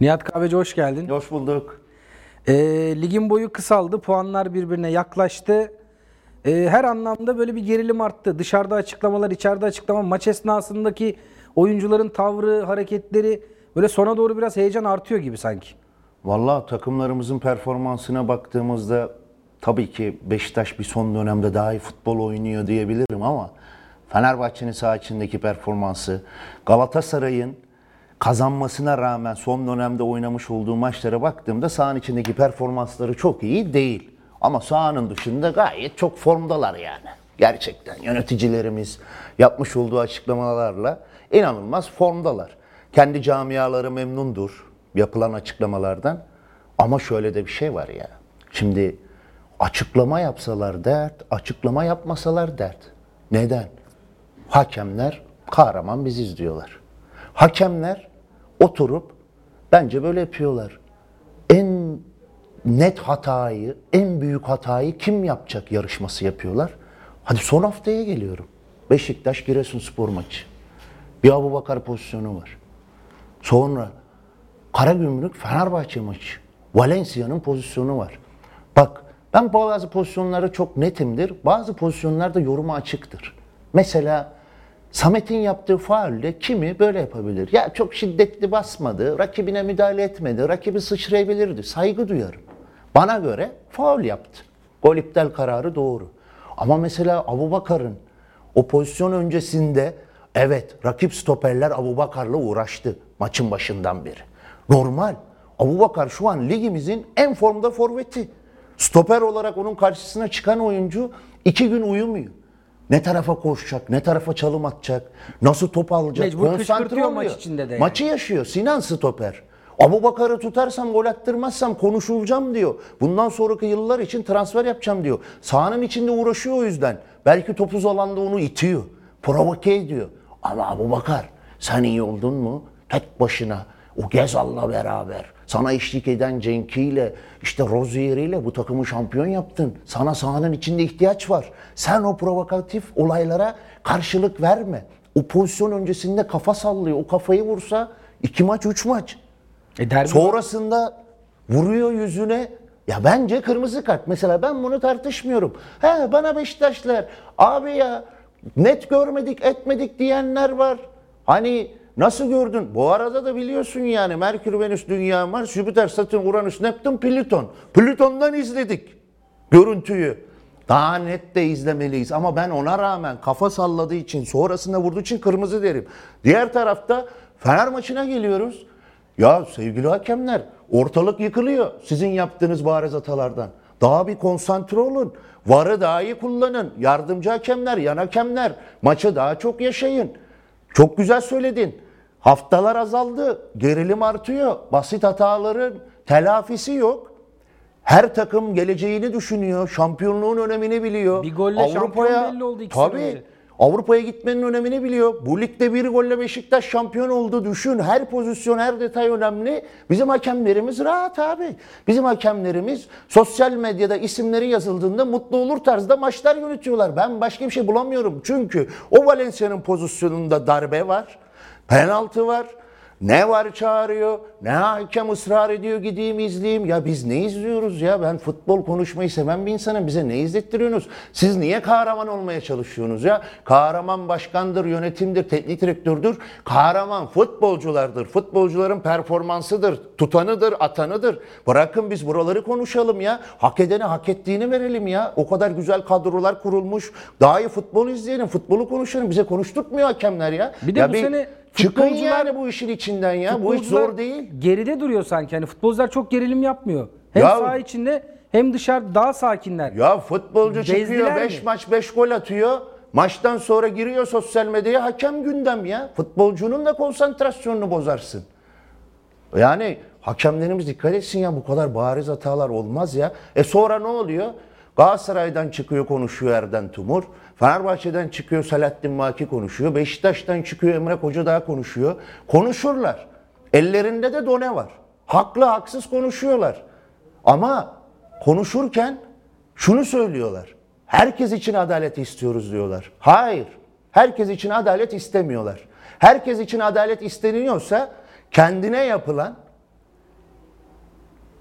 Nihat Kahveci hoş geldin. Hoş bulduk. Ee, ligin boyu kısaldı, puanlar birbirine yaklaştı. Ee, her anlamda böyle bir gerilim arttı. Dışarıda açıklamalar, içeride açıklama, maç esnasındaki oyuncuların tavrı, hareketleri böyle sona doğru biraz heyecan artıyor gibi sanki. Vallahi takımlarımızın performansına baktığımızda tabii ki Beşiktaş bir son dönemde daha iyi futbol oynuyor diyebilirim ama Fenerbahçe'nin saha içindeki performansı, Galatasaray'ın kazanmasına rağmen son dönemde oynamış olduğu maçlara baktığımda sahanın içindeki performansları çok iyi değil. Ama sahanın dışında gayet çok formdalar yani. Gerçekten yöneticilerimiz yapmış olduğu açıklamalarla inanılmaz formdalar. Kendi camiaları memnundur yapılan açıklamalardan. Ama şöyle de bir şey var ya. Şimdi açıklama yapsalar dert, açıklama yapmasalar dert. Neden? Hakemler kahraman biziz diyorlar. Hakemler oturup bence böyle yapıyorlar. En net hatayı, en büyük hatayı kim yapacak yarışması yapıyorlar. Hadi son haftaya geliyorum. Beşiktaş Giresunspor maçı. Bir Abu Bakar pozisyonu var. Sonra Karagümrük Fenerbahçe maçı. Valencia'nın pozisyonu var. Bak ben bazı pozisyonları çok netimdir. Bazı pozisyonlarda yoruma açıktır. Mesela Samet'in yaptığı faulle kimi böyle yapabilir? Ya çok şiddetli basmadı, rakibine müdahale etmedi, rakibi sıçrayabilirdi. Saygı duyarım. Bana göre faul yaptı. Gol iptal kararı doğru. Ama mesela Abu Bakar'ın o pozisyon öncesinde evet rakip stoperler Abu Bakar'la uğraştı maçın başından beri. Normal. Abu Bakar şu an ligimizin en formda forveti. Stoper olarak onun karşısına çıkan oyuncu iki gün uyumuyor. Ne tarafa koşacak, ne tarafa çalım atacak, nasıl top alacak, Mecbur kışkırtıyor maç içinde de yani. Maçı yaşıyor Sinan stoper. Abu Bakar'ı tutarsam, gol attırmazsam konuşulacağım diyor. Bundan sonraki yıllar için transfer yapacağım diyor. Sahanın içinde uğraşıyor o yüzden. Belki topuz alanda onu itiyor. Provoke ediyor. Ama Abu Bakar sen iyi oldun mu? Tek başına o Gezal'la beraber sana eşlik eden Cenk'iyle işte Rozier'iyle bu takımı şampiyon yaptın. Sana sahanın içinde ihtiyaç var. Sen o provokatif olaylara karşılık verme. O pozisyon öncesinde kafa sallıyor. O kafayı vursa iki maç, üç maç. E derbi Sonrasında vuruyor yüzüne. Ya bence kırmızı kart. Mesela ben bunu tartışmıyorum. He bana Beşiktaşlar abi ya net görmedik etmedik diyenler var. Hani nasıl gördün? Bu arada da biliyorsun yani Merkür, Venüs, Dünya, Mars, Jüpiter, Satürn, Uranüs, Neptün, Plüton. Plüton'dan izledik görüntüyü. Daha net de izlemeliyiz ama ben ona rağmen kafa salladığı için sonrasında vurduğu için kırmızı derim. Diğer tarafta Fener maçına geliyoruz. Ya sevgili hakemler ortalık yıkılıyor sizin yaptığınız bariz hatalardan. Daha bir konsantre olun. Varı daha iyi kullanın. Yardımcı hakemler, yan hakemler maçı daha çok yaşayın. Çok güzel söyledin. Haftalar azaldı. Gerilim artıyor. Basit hataların telafisi yok. Her takım geleceğini düşünüyor. Şampiyonluğun önemini biliyor. Bir golle şampiyon belli oldu iki Tabii. önce. Avrupa'ya gitmenin önemini biliyor. Bu ligde bir golle Beşiktaş şampiyon oldu. Düşün her pozisyon, her detay önemli. Bizim hakemlerimiz rahat abi. Bizim hakemlerimiz sosyal medyada isimleri yazıldığında mutlu olur tarzda maçlar yönetiyorlar. Ben başka bir şey bulamıyorum. Çünkü o Valencia'nın pozisyonunda darbe var. Penaltı var. Ne var çağırıyor, ne hakem ısrar ediyor gideyim izleyeyim. Ya biz ne izliyoruz ya? Ben futbol konuşmayı seven bir insanım. Bize ne izlettiriyorsunuz? Siz niye kahraman olmaya çalışıyorsunuz ya? Kahraman başkandır, yönetimdir, teknik direktördür. Kahraman futbolculardır. Futbolcuların performansıdır, tutanıdır, atanıdır. Bırakın biz buraları konuşalım ya. Hak edene hak ettiğini verelim ya. O kadar güzel kadrolar kurulmuş. Daha iyi futbol izleyelim, futbolu konuşalım. Bize konuşturtmuyor hakemler ya. Bir de ya bu sene Çıkın futbolcular- yani bu işin içinden ya. Bu iş Futbolcular zor değil. Geride duruyor sanki. Hani futbolcular çok gerilim yapmıyor. Hem Ya- saha içinde hem dışarı daha sakinler. Ya futbolcu Bezdiler çıkıyor mi? 5 maç 5 gol atıyor. Maçtan sonra giriyor sosyal medyaya hakem gündem ya. Futbolcunun da konsantrasyonunu bozarsın. Yani hakemlerimiz dikkat etsin ya bu kadar bariz hatalar olmaz ya. E sonra ne oluyor? Galatasaray'dan çıkıyor konuşuyor Erden Tumur. Fenerbahçe'den çıkıyor Selahattin Maki konuşuyor. Beşiktaş'tan çıkıyor Emre Koca daha konuşuyor. Konuşurlar. Ellerinde de done var. Haklı haksız konuşuyorlar. Ama konuşurken şunu söylüyorlar. Herkes için adalet istiyoruz diyorlar. Hayır. Herkes için adalet istemiyorlar. Herkes için adalet isteniyorsa kendine yapılan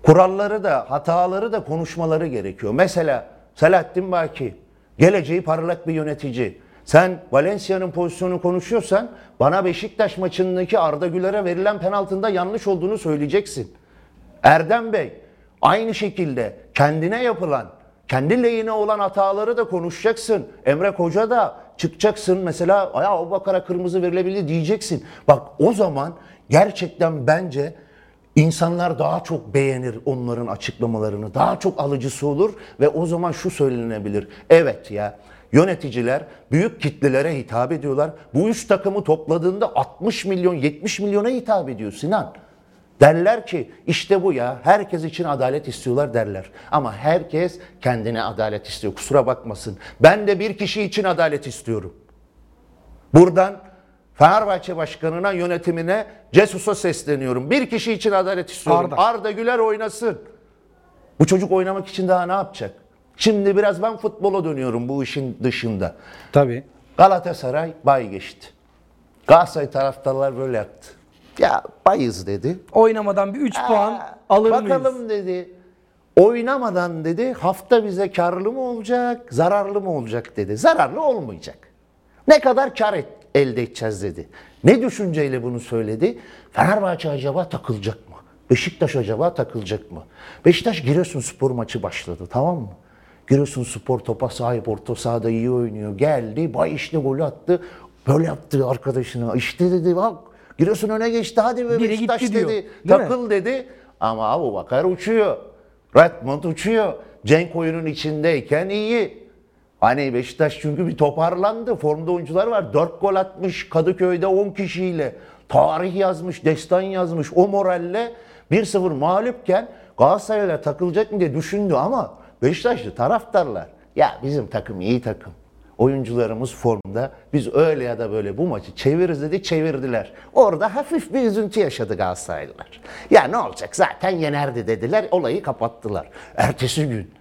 kuralları da hataları da konuşmaları gerekiyor. Mesela Selahattin Baki geleceği parlak bir yönetici. Sen Valencia'nın pozisyonu konuşuyorsan bana Beşiktaş maçındaki Arda Güler'e verilen penaltında yanlış olduğunu söyleyeceksin. Erdem Bey aynı şekilde kendine yapılan, kendi lehine olan hataları da konuşacaksın. Emre Koca da çıkacaksın mesela ya o bakara kırmızı verilebildi diyeceksin. Bak o zaman gerçekten bence insanlar daha çok beğenir onların açıklamalarını. Daha çok alıcısı olur ve o zaman şu söylenebilir. Evet ya yöneticiler büyük kitlelere hitap ediyorlar. Bu üç takımı topladığında 60 milyon 70 milyona hitap ediyor Sinan. Derler ki işte bu ya herkes için adalet istiyorlar derler. Ama herkes kendine adalet istiyor kusura bakmasın. Ben de bir kişi için adalet istiyorum. Buradan Fenerbahçe Başkanı'na, yönetimine, Cesus'a sesleniyorum. Bir kişi için adalet istiyorum. Arda. Arda Güler oynasın. Bu çocuk oynamak için daha ne yapacak? Şimdi biraz ben futbola dönüyorum bu işin dışında. Tabii. Galatasaray bay geçti. Galatasaray taraftarlar böyle yaptı. Ya bayız dedi. Oynamadan bir 3 puan alır mıyız? Bakalım dedi. Oynamadan dedi hafta bize karlı mı olacak, zararlı mı olacak dedi. Zararlı olmayacak. Ne kadar kar et, elde edeceğiz dedi. Ne düşünceyle bunu söyledi? Fenerbahçe acaba takılacak mı? Beşiktaş acaba takılacak mı? Beşiktaş Giresunspor maçı başladı tamam mı? Giresunspor topa sahip orta sahada iyi oynuyor. Geldi bay işte golü attı. Böyle yaptı arkadaşına. İşte dedi bak Giresun öne geçti hadi be Biri Beşiktaş gitti diyor, dedi. değil mi? Takıl dedi. Ama Abu Bakar uçuyor. Redmond uçuyor. Cenk oyunun içindeyken iyi. Hani Beşiktaş çünkü bir toparlandı. Formda oyuncular var. 4 gol atmış Kadıköy'de 10 kişiyle. Tarih yazmış, destan yazmış. O moralle 1-0 mağlupken Galatasaray'la takılacak mı diye düşündü ama Beşiktaşlı taraftarlar ya bizim takım iyi takım. Oyuncularımız formda. Biz öyle ya da böyle bu maçı çeviririz dedi çevirdiler. Orada hafif bir üzüntü yaşadı Galatasaraylılar. Ya ne olacak zaten yenerdi dediler olayı kapattılar. Ertesi gün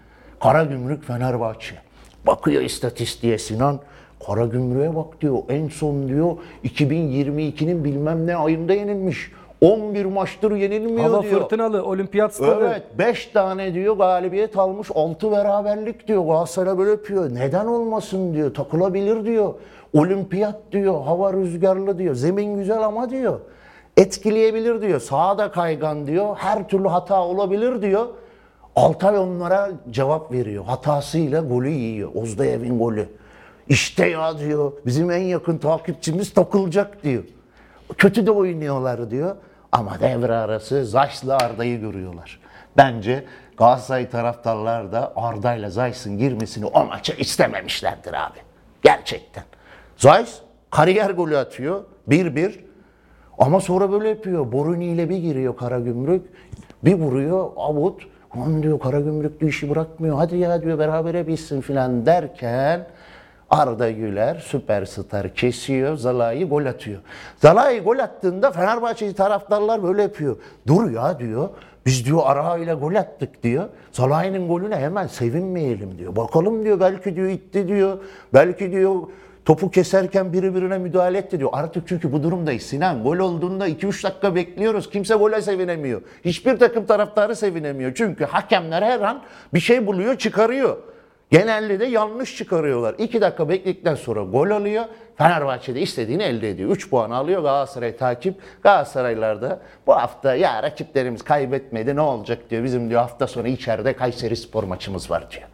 Karagümrük Fenerbahçe. Bakıyor istatistiğe Sinan. Karagümrük'e bak diyor en son diyor 2022'nin bilmem ne ayında yenilmiş. 11 maçtır yenilmiyor Hava diyor. fırtınalı, olimpiyat stadı. Evet 5 tane diyor galibiyet almış 6 beraberlik diyor Galatasaray böyle yapıyor. Neden olmasın diyor takılabilir diyor. Olimpiyat diyor hava rüzgarlı diyor zemin güzel ama diyor. Etkileyebilir diyor sahada kaygan diyor her türlü hata olabilir diyor. Altay onlara cevap veriyor hatasıyla golü yiyor Ozdayev'in golü. İşte ya diyor bizim en yakın takipçimiz takılacak diyor. Kötü de oynuyorlar diyor. Ama devre arası Zayt'la Arda'yı görüyorlar. Bence Galatasaray taraftarlar da Arda'yla Zayt'ın girmesini o maça istememişlerdir abi. Gerçekten. Zayt kariyer golü atıyor. 1-1. Ama sonra böyle yapıyor. Boruni ile bir giriyor Karagümrük. Bir vuruyor avut. Aman diyor Karagümrük diyor işi bırakmıyor. Hadi ya diyor berabere bitsin filan derken Arda Güler süperstar kesiyor. Zalai gol atıyor. Zalai gol attığında Fenerbahçeli taraftarlar böyle yapıyor. Dur ya diyor. Biz diyor Araha ile gol attık diyor. Zalai'nin golüne hemen sevinmeyelim diyor. Bakalım diyor belki diyor itti diyor. Belki diyor topu keserken biri birine müdahale etti diyor. Artık çünkü bu durumdayız Sinan. Gol olduğunda 2-3 dakika bekliyoruz. Kimse gole sevinemiyor. Hiçbir takım taraftarı sevinemiyor. Çünkü hakemler her an bir şey buluyor çıkarıyor. Genelde de yanlış çıkarıyorlar. 2 dakika bekledikten sonra gol alıyor. Fenerbahçe'de istediğini elde ediyor. 3 puan alıyor Galatasaray takip. Galatasaraylar da bu hafta ya rakiplerimiz kaybetmedi ne olacak diyor. Bizim diyor hafta sonu içeride Kayseri Spor maçımız var diyor.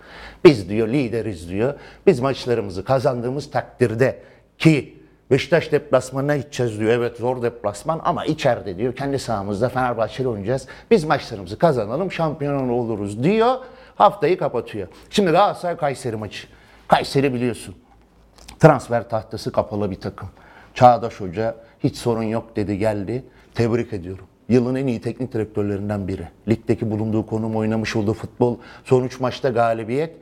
Biz diyor lideriz diyor. Biz maçlarımızı kazandığımız takdirde ki Beşiktaş deplasmanına gideceğiz diyor. Evet zor deplasman ama içeride diyor. Kendi sahamızda Fenerbahçe'yle oynayacağız. Biz maçlarımızı kazanalım şampiyon oluruz diyor. Haftayı kapatıyor. Şimdi Galatasaray Kayseri maçı. Kayseri biliyorsun. Transfer tahtası kapalı bir takım. Çağdaş Hoca hiç sorun yok dedi geldi. Tebrik ediyorum. Yılın en iyi teknik direktörlerinden biri. Ligdeki bulunduğu konum, oynamış olduğu futbol, sonuç maçta galibiyet.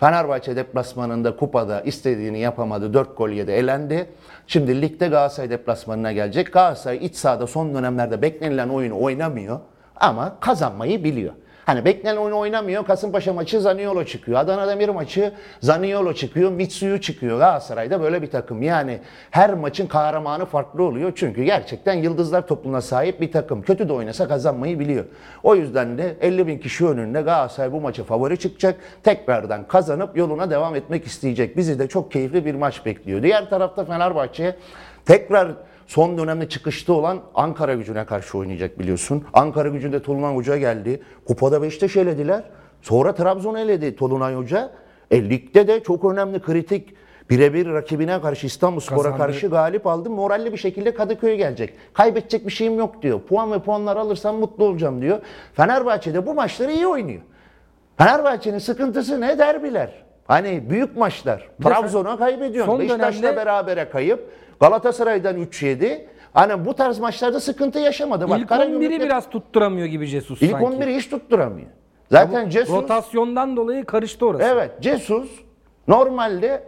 Fenerbahçe deplasmanında kupada istediğini yapamadı. 4 gol yedi, elendi. Şimdi ligde Galatasaray deplasmanına gelecek. Galatasaray iç sahada son dönemlerde beklenilen oyunu oynamıyor ama kazanmayı biliyor. Hani beklenen oyunu oynamıyor. Kasımpaşa maçı Zaniolo çıkıyor. Adana Demir maçı Zaniolo çıkıyor. Mitsuyu çıkıyor. Galatasaray'da böyle bir takım. Yani her maçın kahramanı farklı oluyor. Çünkü gerçekten yıldızlar topluluğuna sahip bir takım. Kötü de oynasa kazanmayı biliyor. O yüzden de 50 bin kişi önünde Galatasaray bu maça favori çıkacak. Tekrardan kazanıp yoluna devam etmek isteyecek. Bizi de çok keyifli bir maç bekliyor. Diğer tarafta Fenerbahçe tekrar son dönemde çıkışta olan Ankara gücüne karşı oynayacak biliyorsun. Ankara gücünde Tolunay Hoca geldi. Kupada Beşiktaş elediler. Sonra Trabzon eledi Tolunay Hoca. E, ligde de çok önemli kritik birebir rakibine karşı İstanbulspor'a karşı galip aldı. Moralli bir şekilde Kadıköy'e gelecek. Kaybedecek bir şeyim yok diyor. Puan ve puanlar alırsam mutlu olacağım diyor. Fenerbahçe de bu maçları iyi oynuyor. Fenerbahçe'nin sıkıntısı ne? Derbiler. Hani büyük maçlar. Trabzon'a kaybediyorsun. Beşiktaş'la dönemde- berabere kayıp. Galatasaray'dan 3 yedi. Hani bu tarz maçlarda sıkıntı yaşamadı. Bak İlk Karagümrük'te 11'i biraz tutturamıyor gibi Jesus ilk sanki. 11'i hiç tutturamıyor. Zaten Cesus Rotasyondan dolayı karıştı orası. Evet Cesus normalde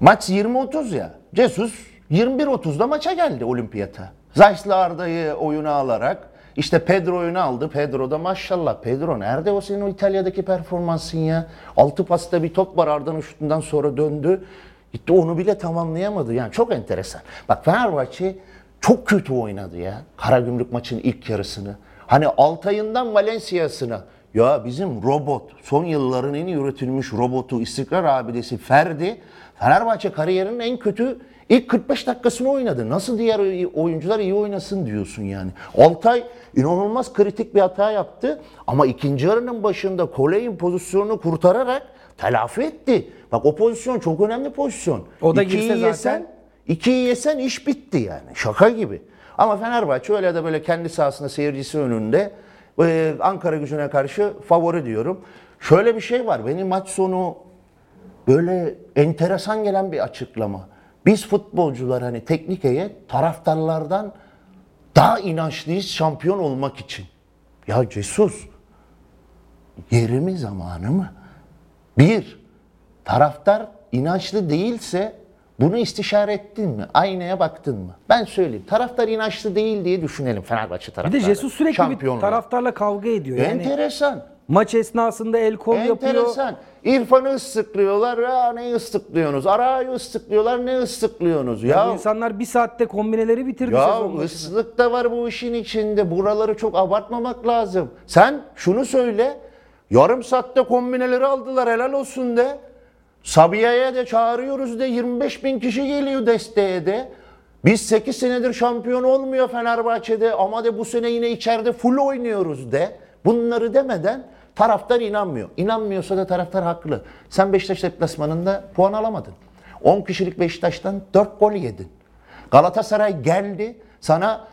maç 20-30 ya. Cesus 21-30'da maça geldi olimpiyata. Zayt'la Arda'yı oyuna alarak işte Pedro oyunu aldı. Pedro da maşallah. Pedro nerede o senin o İtalya'daki performansın ya? Altı pasta bir top var Arda'nın şutundan sonra döndü. Gitti onu bile tamamlayamadı. Yani çok enteresan. Bak Fenerbahçe çok kötü oynadı ya. Karagümrük maçın ilk yarısını. Hani Altay'ından Valencia'sına. Ya bizim robot, son yılların en iyi üretilmiş robotu, istikrar abidesi Ferdi, Fenerbahçe kariyerinin en kötü ilk 45 dakikasını oynadı. Nasıl diğer oyuncular iyi oynasın diyorsun yani. Altay inanılmaz kritik bir hata yaptı ama ikinci yarının başında Koley'in pozisyonunu kurtararak telafi etti. Bak o pozisyon çok önemli pozisyon. O da İkiyi girse zaten- yesen, ikiyi yesen iş bitti yani. Şaka gibi. Ama Fenerbahçe öyle de böyle kendi sahasında seyircisi önünde e, Ankara gücüne karşı favori diyorum. Şöyle bir şey var. Benim maç sonu böyle enteresan gelen bir açıklama. Biz futbolcular hani teknik heyet taraftarlardan daha inançlıyız şampiyon olmak için. Ya Cesus yeri mi zamanı mı? Bir, taraftar inançlı değilse bunu istişare ettin mi? Aynaya baktın mı? Ben söyleyeyim. Taraftar inançlı değil diye düşünelim Fenerbahçe Bir taraftarı. de Jesus sürekli Şampiyon bir taraftarla kavga ediyor. Yani Enteresan. Maç esnasında el kol yapıyor. Enteresan. İrfan'ı ıslıklıyorlar. Ya ne ıslıklıyorsunuz? Arayı ıslıklıyorlar. Ne ıslıklıyorsunuz? Bu Ya, insanlar bir saatte kombineleri bitirdi ya sezon başında. ıslık da var bu işin içinde. Buraları çok abartmamak lazım. Sen şunu söyle. Yarım saatte kombineleri aldılar. Helal olsun de. Sabiha'ya de çağırıyoruz de 25 bin kişi geliyor desteğe de. Biz 8 senedir şampiyon olmuyor Fenerbahçe'de ama de bu sene yine içeride full oynuyoruz de. Bunları demeden taraftar inanmıyor. İnanmıyorsa da taraftar haklı. Sen Beşiktaş deplasmanında puan alamadın. 10 kişilik Beşiktaş'tan 4 gol yedin. Galatasaray geldi sana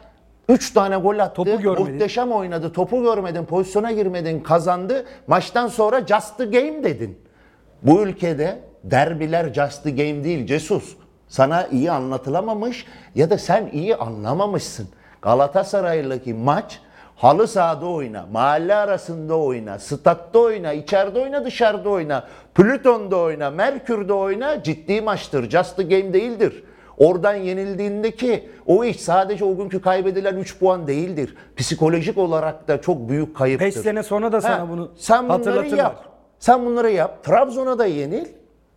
3 tane gol attı. Topu görmedin. Muhteşem oynadı. Topu görmedin, pozisyona girmedin, kazandı. Maçtan sonra just the game dedin. Bu ülkede derbiler just the game değil Cesus. Sana iyi anlatılamamış ya da sen iyi anlamamışsın. Galatasaray'daki maç halı sahada oyna, mahalle arasında oyna, statta oyna, içeride oyna, dışarıda oyna, Plüton'da oyna, Merkür'de oyna ciddi maçtır. Just the game değildir. Oradan yenildiğindeki o iş sadece o günkü kaybedilen 3 puan değildir. Psikolojik olarak da çok büyük kayıptır. 5 sene sonra da sana Ha, bunu sen bunları yap. Sen bunları yap. Trabzon'a da yenil.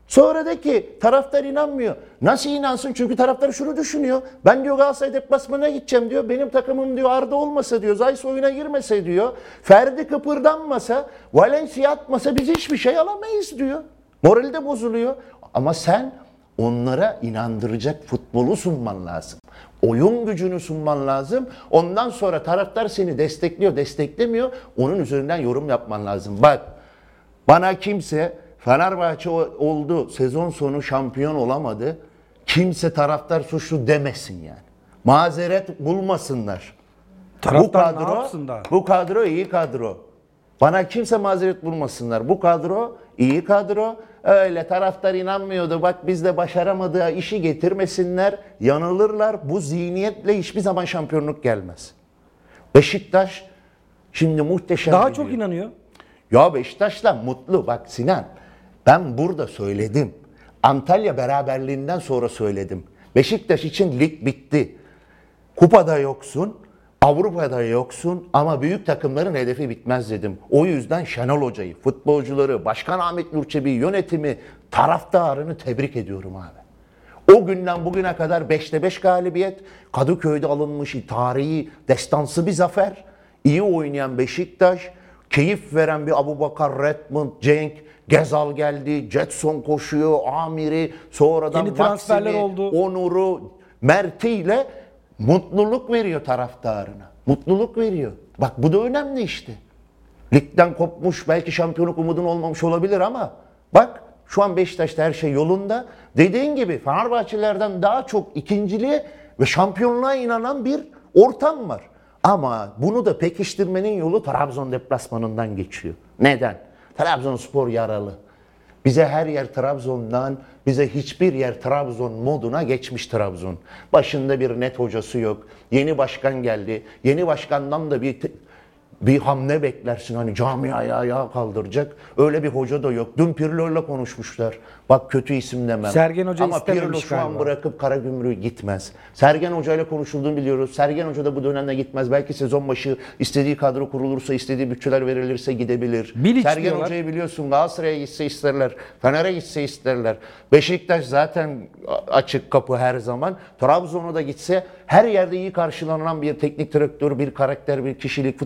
Sonra de ki taraftar inanmıyor. Nasıl inansın? Çünkü taraftar şunu düşünüyor. Ben diyor Galatasaray deplasmanına gideceğim diyor. Benim takımım diyor Arda olmasa diyor. Zayis oyuna girmese diyor. Ferdi kıpırdanmasa, Valencia atmasa biz hiçbir şey alamayız diyor. Morali de bozuluyor. Ama sen onlara inandıracak futbolu sunman lazım. Oyun gücünü sunman lazım. Ondan sonra taraftar seni destekliyor, desteklemiyor. Onun üzerinden yorum yapman lazım. Bak bana kimse Fenerbahçe oldu sezon sonu şampiyon olamadı. Kimse taraftar suçlu demesin yani. Mazeret bulmasınlar. Taraftar ne yapsın daha? Bu kadro iyi kadro. Bana kimse mazeret bulmasınlar. Bu kadro iyi kadro. Öyle taraftar inanmıyordu. Bak biz de başaramadığı işi getirmesinler. Yanılırlar. Bu zihniyetle hiçbir zaman şampiyonluk gelmez. Beşiktaş şimdi muhteşem Daha çok inanıyor. Ya Beşiktaş'la mutlu. Bak Sinan ben burada söyledim. Antalya beraberliğinden sonra söyledim. Beşiktaş için lig bitti. Kupada yoksun. Avrupa'da yoksun ama büyük takımların hedefi bitmez dedim. O yüzden Şenol Hoca'yı, futbolcuları, Başkan Ahmet Nurçebi, yönetimi, taraftarını tebrik ediyorum abi. O günden bugüne kadar 5'te 5 galibiyet, Kadıköy'de alınmış tarihi, destansı bir zafer, iyi oynayan Beşiktaş, keyif veren bir Abubakar Redmond, Cenk, Gezal geldi, Jetson koşuyor, Amiri, sonradan Yeni transferler Maxim'i, oldu. Onur'u, Mert'i ile mutluluk veriyor taraftarına. Mutluluk veriyor. Bak bu da önemli işte. Ligden kopmuş, belki şampiyonluk umudun olmamış olabilir ama bak şu an Beşiktaş'ta her şey yolunda. Dediğin gibi Fenerbahçelilerden daha çok ikinciliğe ve şampiyonluğa inanan bir ortam var. Ama bunu da pekiştirmenin yolu Trabzon deplasmanından geçiyor. Neden? Trabzonspor yaralı. Bize her yer Trabzon'dan, bize hiçbir yer Trabzon moduna geçmiş Trabzon. Başında bir net hocası yok. Yeni başkan geldi. Yeni başkandan da bir bir hamle beklersin hani camiayı ayağa kaldıracak. Öyle bir hoca da yok. Dün Pirlo'yla konuşmuşlar. Bak kötü isim demem. Sergen Hoca Ama Pirlo şu an galiba. bırakıp Karagümrük'ü gitmez. Sergen Hoca ile konuşulduğunu biliyoruz. Sergen Hoca da bu dönemde gitmez. Belki sezon başı istediği kadro kurulursa, istediği bütçeler verilirse gidebilir. Bilic Sergen diyorlar. Hoca'yı biliyorsun Galatasaray'a gitse isterler. Fener'e gitse isterler. Beşiktaş zaten açık kapı her zaman. Trabzon'a da gitse her yerde iyi karşılanan bir teknik direktör, bir karakter, bir kişilik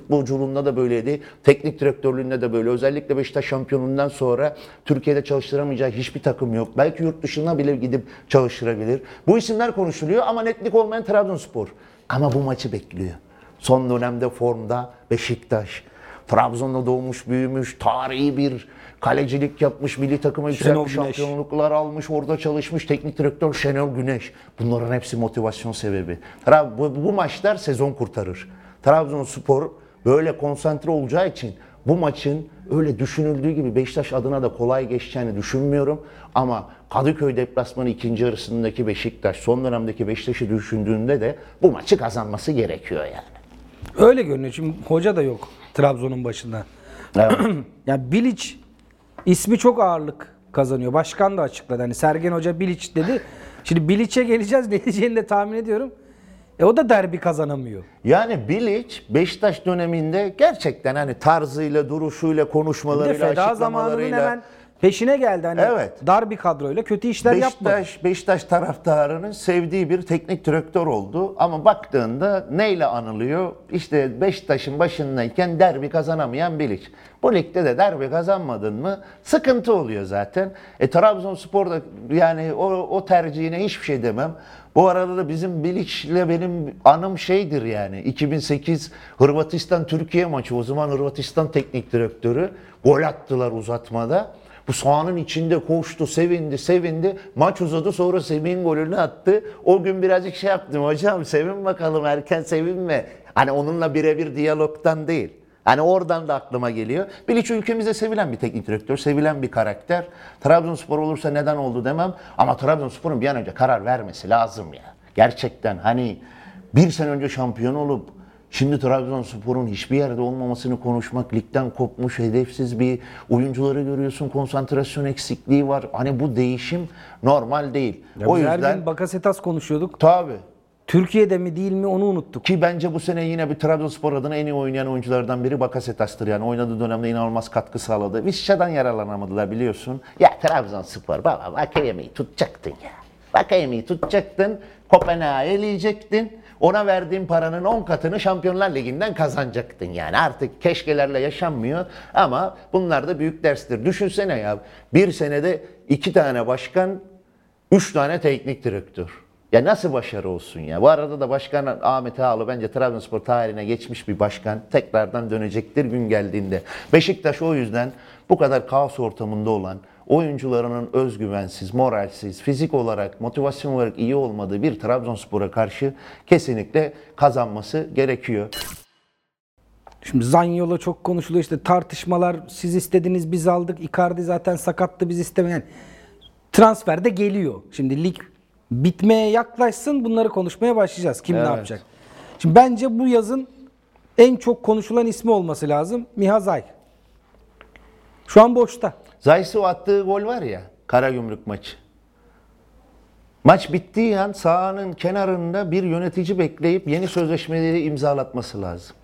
futbolculuğunda da böyleydi. Teknik direktörlüğünde de böyle. Özellikle Beşiktaş şampiyonundan sonra Türkiye'de çalıştıramayacağı hiçbir takım yok. Belki yurt dışına bile gidip çalıştırabilir. Bu isimler konuşuluyor ama netlik olmayan Trabzonspor. Ama bu maçı bekliyor. Son dönemde formda Beşiktaş. Trabzon'da doğmuş, büyümüş, tarihi bir kalecilik yapmış, milli takıma yükselmiş, şampiyonluklar almış, orada çalışmış teknik direktör Şenol Güneş. Bunların hepsi motivasyon sebebi. Bu, bu maçlar sezon kurtarır. Trabzonspor böyle konsantre olacağı için bu maçın öyle düşünüldüğü gibi Beşiktaş adına da kolay geçeceğini düşünmüyorum. Ama Kadıköy deplasmanı ikinci yarısındaki Beşiktaş, son dönemdeki Beşiktaş'ı düşündüğünde de bu maçı kazanması gerekiyor yani. Öyle görünüyor. Şimdi hoca da yok Trabzon'un başında. Evet. Yani Bilic ismi çok ağırlık kazanıyor. Başkan da açıkladı. Hani Sergen Hoca Bilic dedi. Şimdi Bilic'e geleceğiz. Ne diyeceğini de tahmin ediyorum. E o da derbi kazanamıyor. Yani Bilic Beşiktaş döneminde gerçekten hani tarzıyla, duruşuyla, Bir de konuşmalarıyla, feda zamanının açıklamalarıyla hemen peşine geldi. Hani Evet. dar bir kadroyla kötü işler yapmadı. Beşiktaş, Beşiktaş taraftarının sevdiği bir teknik direktör oldu. Ama baktığında neyle anılıyor? İşte Beşiktaş'ın başındayken derbi kazanamayan Bilic. Bu ligde de derbi kazanmadın mı sıkıntı oluyor zaten. E Trabzonspor da yani o, o tercihine hiçbir şey demem. Bu arada da bizim Bilic'le benim anım şeydir yani. 2008 Hırvatistan Türkiye maçı. O zaman Hırvatistan teknik direktörü gol attılar uzatmada. Bu sahanın içinde koştu, sevindi, sevindi. Maç uzadı sonra Semih'in golünü attı. O gün birazcık şey yaptım. Hocam sevin bakalım erken sevinme. Hani onunla birebir diyalogtan değil. Hani oradan da aklıma geliyor. Bilic ülkemizde sevilen bir teknik direktör, sevilen bir karakter. Trabzonspor olursa neden oldu demem. Ama Trabzonspor'un bir an önce karar vermesi lazım ya. Gerçekten hani bir sene önce şampiyon olup Şimdi Trabzonspor'un hiçbir yerde olmamasını konuşmak, ligden kopmuş, hedefsiz bir oyuncuları görüyorsun, konsantrasyon eksikliği var. Hani bu değişim normal değil. Ya o biz her yüzden gün Bakasetas konuşuyorduk. tabii Türkiye'de mi değil mi onu unuttuk. ki bence bu sene yine bir Trabzonspor adına en iyi oynayan oyunculardan biri Bakasetas'tır. Yani oynadığı dönemde inanılmaz katkı sağladı. Vişça'dan yararlanamadılar biliyorsun. Ya Trabzonspor baba Vakayemi'yi tutacaktın ya. Vakayemi'yi tutacaktın, Kopenhag'ı eleyecektin. Ona verdiğin paranın 10 katını Şampiyonlar Ligi'nden kazanacaktın yani. Artık keşkelerle yaşanmıyor ama bunlar da büyük derstir. Düşünsene ya bir senede iki tane başkan, üç tane teknik direktör. Ya nasıl başarı olsun ya? Bu arada da başkan Ahmet Ağalı bence Trabzonspor tarihine geçmiş bir başkan. Tekrardan dönecektir gün geldiğinde. Beşiktaş o yüzden bu kadar kaos ortamında olan, oyuncularının özgüvensiz, moralsiz, fizik olarak, motivasyon olarak iyi olmadığı bir Trabzonspor'a karşı kesinlikle kazanması gerekiyor. Şimdi Zanyolo çok konuşuluyor işte tartışmalar siz istediniz biz aldık. Icardi zaten sakattı biz istemeyen. Transfer de geliyor. Şimdi lig bitmeye yaklaşsın bunları konuşmaya başlayacağız. Kim Evet. ne yapacak? Şimdi bence bu yazın en çok konuşulan ismi olması lazım. Mihazay. Şu an boşta. Zaysu attığı gol var ya, Karagümrük maçı. Maç bittiği an sahanın kenarında bir yönetici bekleyip yeni sözleşmeleri imzalatması lazım.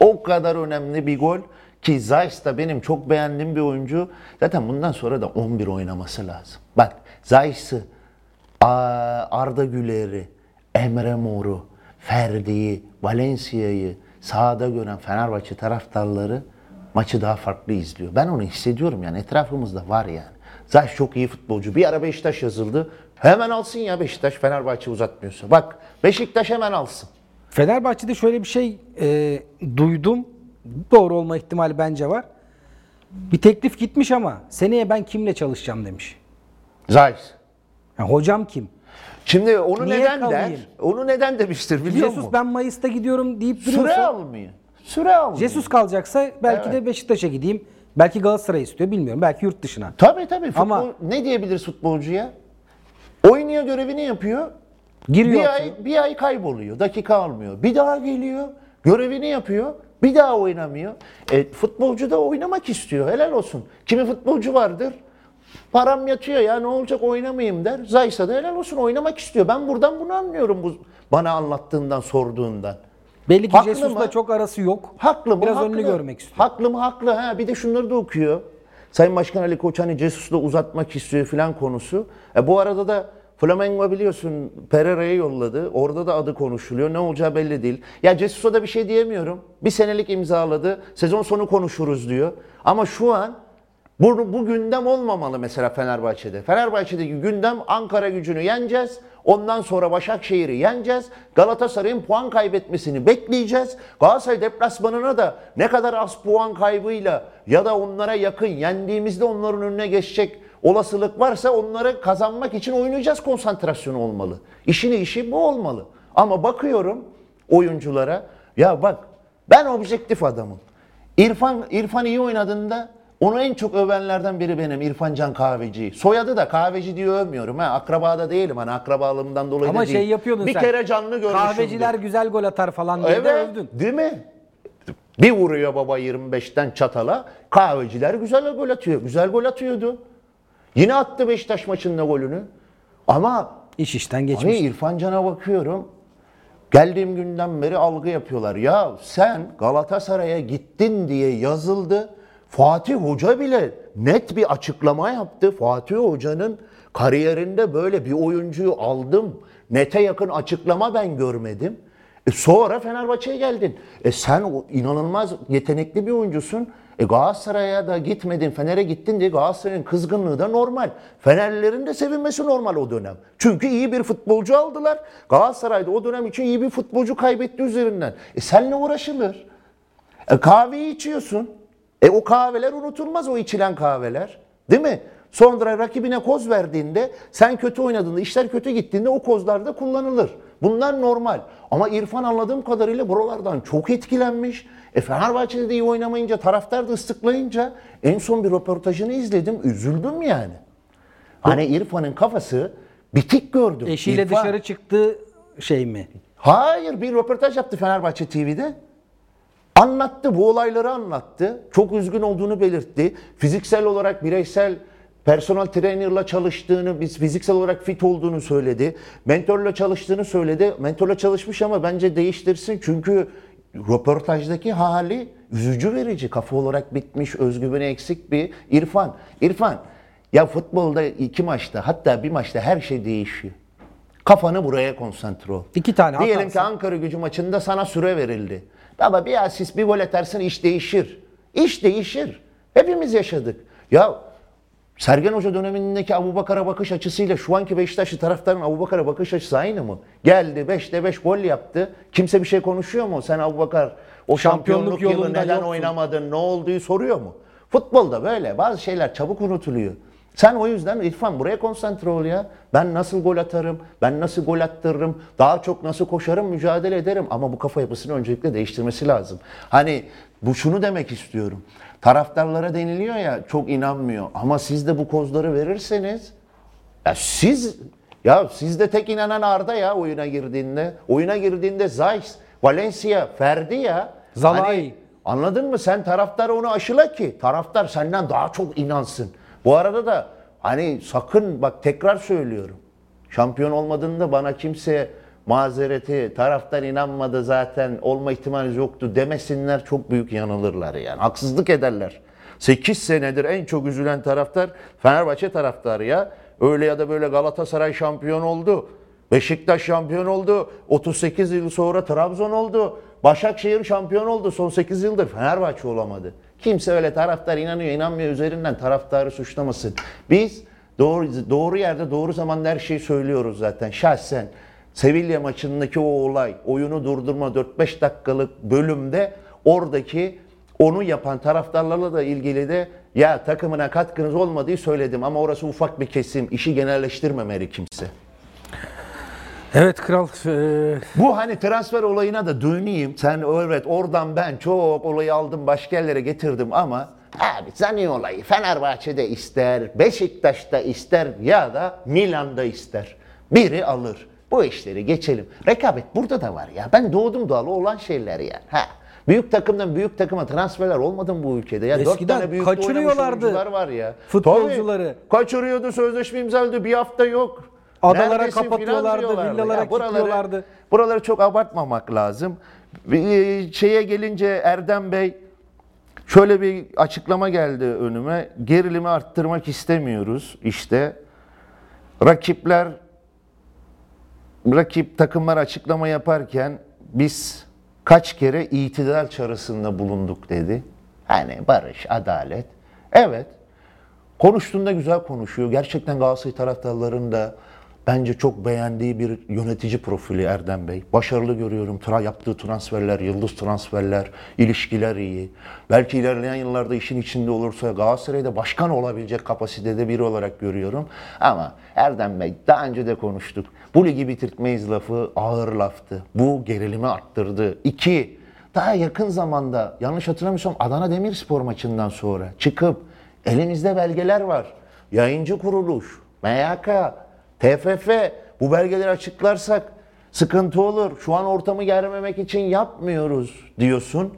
O kadar önemli bir gol ki Zayt da benim çok beğendiğim bir oyuncu. Zaten bundan sonra da 11 oynaması lazım. Bak Zayt'ı, Arda Güler'i, Emre Mor'u, Ferdi'yi, Valencia'yı sahada gören Fenerbahçe taraftarları maçı daha farklı izliyor. Ben onu hissediyorum yani etrafımızda var yani. Zayt çok iyi futbolcu. Bir ara Beşiktaş yazıldı. Hemen alsın ya Beşiktaş Fenerbahçe uzatmıyorsa. Bak Beşiktaş hemen alsın. Fenerbahçe'de şöyle bir şey e, duydum. Doğru olma ihtimali bence var. Bir teklif gitmiş ama seneye ben kimle çalışacağım demiş. Zayt. Yani hocam kim? Şimdi onu Niye neden kalayım? der? Onu neden demiştir biliyor Jesus musun? ben Mayıs'ta gidiyorum deyip Süre duruyorsa almıyor. Süre almıyor. Jesus kalacaksa belki de Beşiktaş'a gideyim. Belki Galatasaray istiyor bilmiyorum. Belki yurt dışına. Tabii tabii. Futbol, Ama- ne diyebiliriz futbolcuya? Oynuyor görevini yapıyor. Giriyor. Bir ay, bir ay kayboluyor. Dakika almıyor. Bir daha geliyor. Görevini yapıyor. Bir daha oynamıyor. E, futbolcu da oynamak istiyor. Helal olsun. Kimi futbolcu vardır. Param yatıyor ya ne olacak oynamayayım der. Zaysa da helal olsun oynamak istiyor. Ben buradan bunu anlıyorum bu bana anlattığından, sorduğundan. Belli ki Haklı Jesus'la mı? çok arası yok. Haklı mı? Biraz haklı. önünü görmek istiyor. Haklı mı? Haklı. Ha, bir de şunları da okuyor. Sayın Başkan Ali Koç hani Jesus'la uzatmak istiyor filan konusu. E, bu arada da Flamengo biliyorsun Pereira'ya yolladı. Orada da adı konuşuluyor. Ne olacağı belli değil. Ya Jesus'a da bir şey diyemiyorum. Bir senelik imzaladı. Sezon sonu konuşuruz diyor. Ama şu an bu, bu gündem olmamalı mesela Fenerbahçe'de. Fenerbahçe'deki gündem Ankara gücünü yeneceğiz. Ondan sonra Başakşehir'i yeneceğiz. Galatasaray'ın puan kaybetmesini bekleyeceğiz. Galatasaray deplasmanına da ne kadar az puan kaybıyla ya da onlara yakın yendiğimizde onların önüne geçecek olasılık varsa onları kazanmak için oynayacağız konsantrasyonu olmalı. İşin işi bu olmalı. Ama bakıyorum oyunculara ya bak ben objektif adamım. İrfan İrfan iyi oynadığında onu en çok övenlerden biri benim İrfan Can Kahveci. Soyadı da Kahveci diye övmüyorum ha. Akrabada değilim hani akrabalığımdan dolayı Ama da değil. şey yapıyordun Bir sen. kere canlı görmüşümdür. Kahveciler güzel gol atar falan diye de Evet, övdün. değil mi? Bir vuruyor baba 25'ten çatala. Kahveciler güzel gol atıyor. Güzel gol atıyordu. Yine attı Beşiktaş maçında golünü. Ama İş işten Hani geçmiş. İrfan Can'a bakıyorum. Geldiğim günden beri algı yapıyorlar. Ya sen Galatasaray'a gittin diye yazıldı. Fatih Hoca bile net bir açıklama yaptı. Fatih Hoca'nın kariyerinde böyle bir oyuncuyu aldım. Nete yakın açıklama ben görmedim. E sonra Fenerbahçe'ye geldin. E sen inanılmaz yetenekli bir oyuncusun. E Galatasaray'a da gitmedin, Fener'e gittin diye Galatasaray'ın kızgınlığı da normal. Fenerlilerin de sevinmesi normal o dönem. Çünkü iyi bir futbolcu aldılar. Galatasaray'da o dönem için iyi bir futbolcu kaybetti üzerinden. E senle uğraşılır. E kahveyi içiyorsun. E o kahveler unutulmaz o içilen kahveler. Değil mi? Sonra rakibine koz verdiğinde, sen kötü oynadığında, işler kötü gittiğinde o kozlar da kullanılır. Bunlar normal. Ama İrfan anladığım kadarıyla buralardan çok etkilenmiş. E Fenerbahçe'de de iyi oynamayınca, taraftar da ıslıklayınca en son bir röportajını izledim. Üzüldüm yani. Hani İrfan'ın kafası bitik gördüm. Eşiyle İrfan- dışarı çıktı şey mi? Hayır bir röportaj yaptı Fenerbahçe TV'de. Anlattı bu olayları anlattı. Çok üzgün olduğunu belirtti. Fiziksel olarak bireysel personal trainer'la çalıştığını, biz fiziksel olarak fit olduğunu söyledi. Mentorla çalıştığını söyledi. Mentorla çalışmış ama bence değiştirsin. Çünkü röportajdaki hali üzücü verici. Kafa olarak bitmiş, özgüveni eksik bir İrfan. İrfan ya futbolda iki maçta hatta bir maçta her şey değişiyor. Kafanı buraya konsantre ol. İki tane Diyelim ki Ankara gücü maçında sana süre verildi. Baba bir asist bir gol atarsın iş değişir. İş değişir. Hepimiz yaşadık. Ya Sergen Hoca dönemindeki Abubakar'a bakış açısıyla şu anki Beşiktaşlı taraftarın Abubakar'a bakış açısı aynı mı? Geldi 5'te 5 gol yaptı. Kimse bir şey konuşuyor mu? Sen Abubakar o Şampiyonluk şampiyonluk, yılı yolunda neden yoksun. oynamadın, ne olduğu soruyor mu? Futbolda böyle bazı şeyler çabuk unutuluyor. Sen o yüzden İrfan buraya konsantre ol ya. Ben nasıl gol atarım, ben nasıl gol attırırım, daha çok nasıl koşarım, mücadele ederim. Ama bu kafa yapısını öncelikle değiştirmesi lazım. Hani bu şunu demek istiyorum. Taraftarlara deniliyor ya çok inanmıyor. Ama siz de bu kozları verirseniz ya siz ya sizde tek inanan Arda ya oyuna girdiğinde. Oyuna girdiğinde Zayt, Valencia, Ferdi ya. Zalai. Hani anladın mı? Sen taraftar onu aşıla ki taraftar senden daha çok inansın. Bu arada da hani sakın bak tekrar söylüyorum. Şampiyon olmadığında bana kimse mazereti, taraftar inanmadı zaten olma ihtimali yoktu demesinler çok büyük yanılırlar yani. Haksızlık ederler. 8 senedir en çok üzülen taraftar Fenerbahçe taraftarı ya. Öyle ya da böyle Galatasaray şampiyon oldu. Beşiktaş şampiyon oldu. 38 yıl sonra Trabzon oldu. Başakşehir şampiyon oldu. Son 8 yıldır Fenerbahçe olamadı. Kimse öyle taraftar inanıyor, inanmıyor üzerinden taraftarı suçlamasın. Biz doğru doğru yerde, doğru zamanda her şeyi söylüyoruz zaten. Şahsen Sevilla maçındaki o olay, oyunu durdurma 4-5 dakikalık bölümde oradaki onu yapan taraftarlarla da ilgili de ya takımına katkınız olmadığı söyledim ama orası ufak bir kesim. işi genelleştirmemeli kimse. Evet kral. e, Bu hani transfer olayına da döneyim. Sen evet oradan ben çok olayı aldım başka yerlere getirdim ama abi Zani olayı Fenerbahçe'de ister, Beşiktaş'ta ister ya da Milan'da ister. Biri alır. Bu işleri geçelim. Rekabet burada da var ya. Ben doğdum doğalı olan şeyler yani. Ha. Büyük takımdan büyük takıma transferler olmadı mı bu ülkede? Ya dört Eskiden tane büyükte oynamış kaçırıyorlardı var ya. futbolcuları. Tabii, kaçırıyordu sözleşme imzaladı bir hafta yok. Adalara Neredesin kapatıyorlardı, diyorlardı. villalara Ya buraları-. Buraları çok abartmamak lazım. Bir şeye gelince Erdem Bey şöyle bir açıklama geldi önüme. Gerilimi arttırmak istemiyoruz işte. Rakipler rakip takımlar açıklama yaparken biz kaç kere itidal çağrısında bulunduk dedi. Hani barış, adalet. Evet. Konuştuğunda güzel konuşuyor. Gerçekten Galatasaray taraftarlarının da bence çok beğendiği bir yönetici profili Erdem Bey. Başarılı görüyorum. Tra yaptığı transferler, yıldız transferler, ilişkiler iyi. Belki ilerleyen yıllarda işin içinde olursa Galatasaray'da başkan olabilecek kapasitede biri olarak görüyorum. Ama Erdem Bey daha önce de konuştuk. Bu ligi bitirtmeyiz lafı ağır laftı. Bu gerilimi arttırdı. İki, daha yakın zamanda yanlış hatırlamıyorsam Adana Demirspor maçından sonra çıkıp elimizde belgeler var. Yayıncı kuruluş, MYK, TFF bu belgeleri açıklarsak sıkıntı olur. Şu an ortamı germemek için yapmıyoruz diyorsun.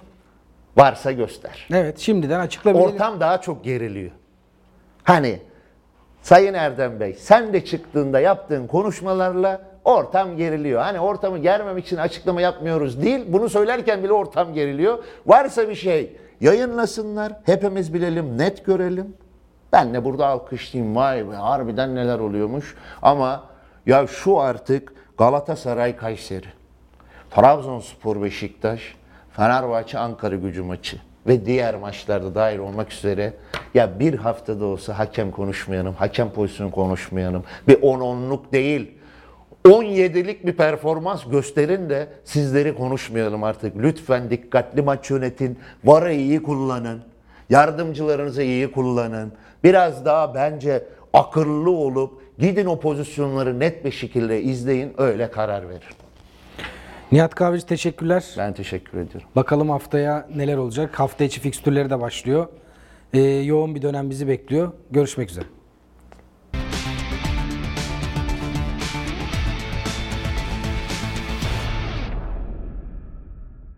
Varsa göster. evet şimdiden açıklayabilirim. Ortam daha çok geriliyor. Hani Sayın Erdem Bey sen de çıktığında yaptığın konuşmalarla ortam geriliyor. Hani ortamı germemek için açıklama yapmıyoruz değil. Bunu söylerken bile ortam geriliyor. Varsa bir şey yayınlasınlar. Hepimiz bilelim, net görelim. Ben de burada alkışlayayım. Vay be harbiden neler oluyormuş. Ama ya şu artık Galatasaray Kayseri. Trabzonspor Beşiktaş, Fenerbahçe Ankara gücü maçı ve diğer maçlarda dahil olmak üzere ya bir haftada olsa hakem konuşmayalım, hakem pozisyonu konuşmayalım. Bir 10-10'luk değil. 17'lik bir performans gösterin de sizleri konuşmayalım artık. Lütfen dikkatli maç yönetin. VAR'ı iyi kullanın. Yardımcılarınızı iyi kullanın. Biraz daha bence akıllı olup gidin o pozisyonları net bir şekilde izleyin. Öyle karar verin. Nihat Kahveci teşekkürler. Ben teşekkür ediyorum. Bakalım haftaya neler olacak. Hafta içi fikstürleri de başlıyor. Ee, yoğun bir dönem bizi bekliyor. Görüşmek üzere.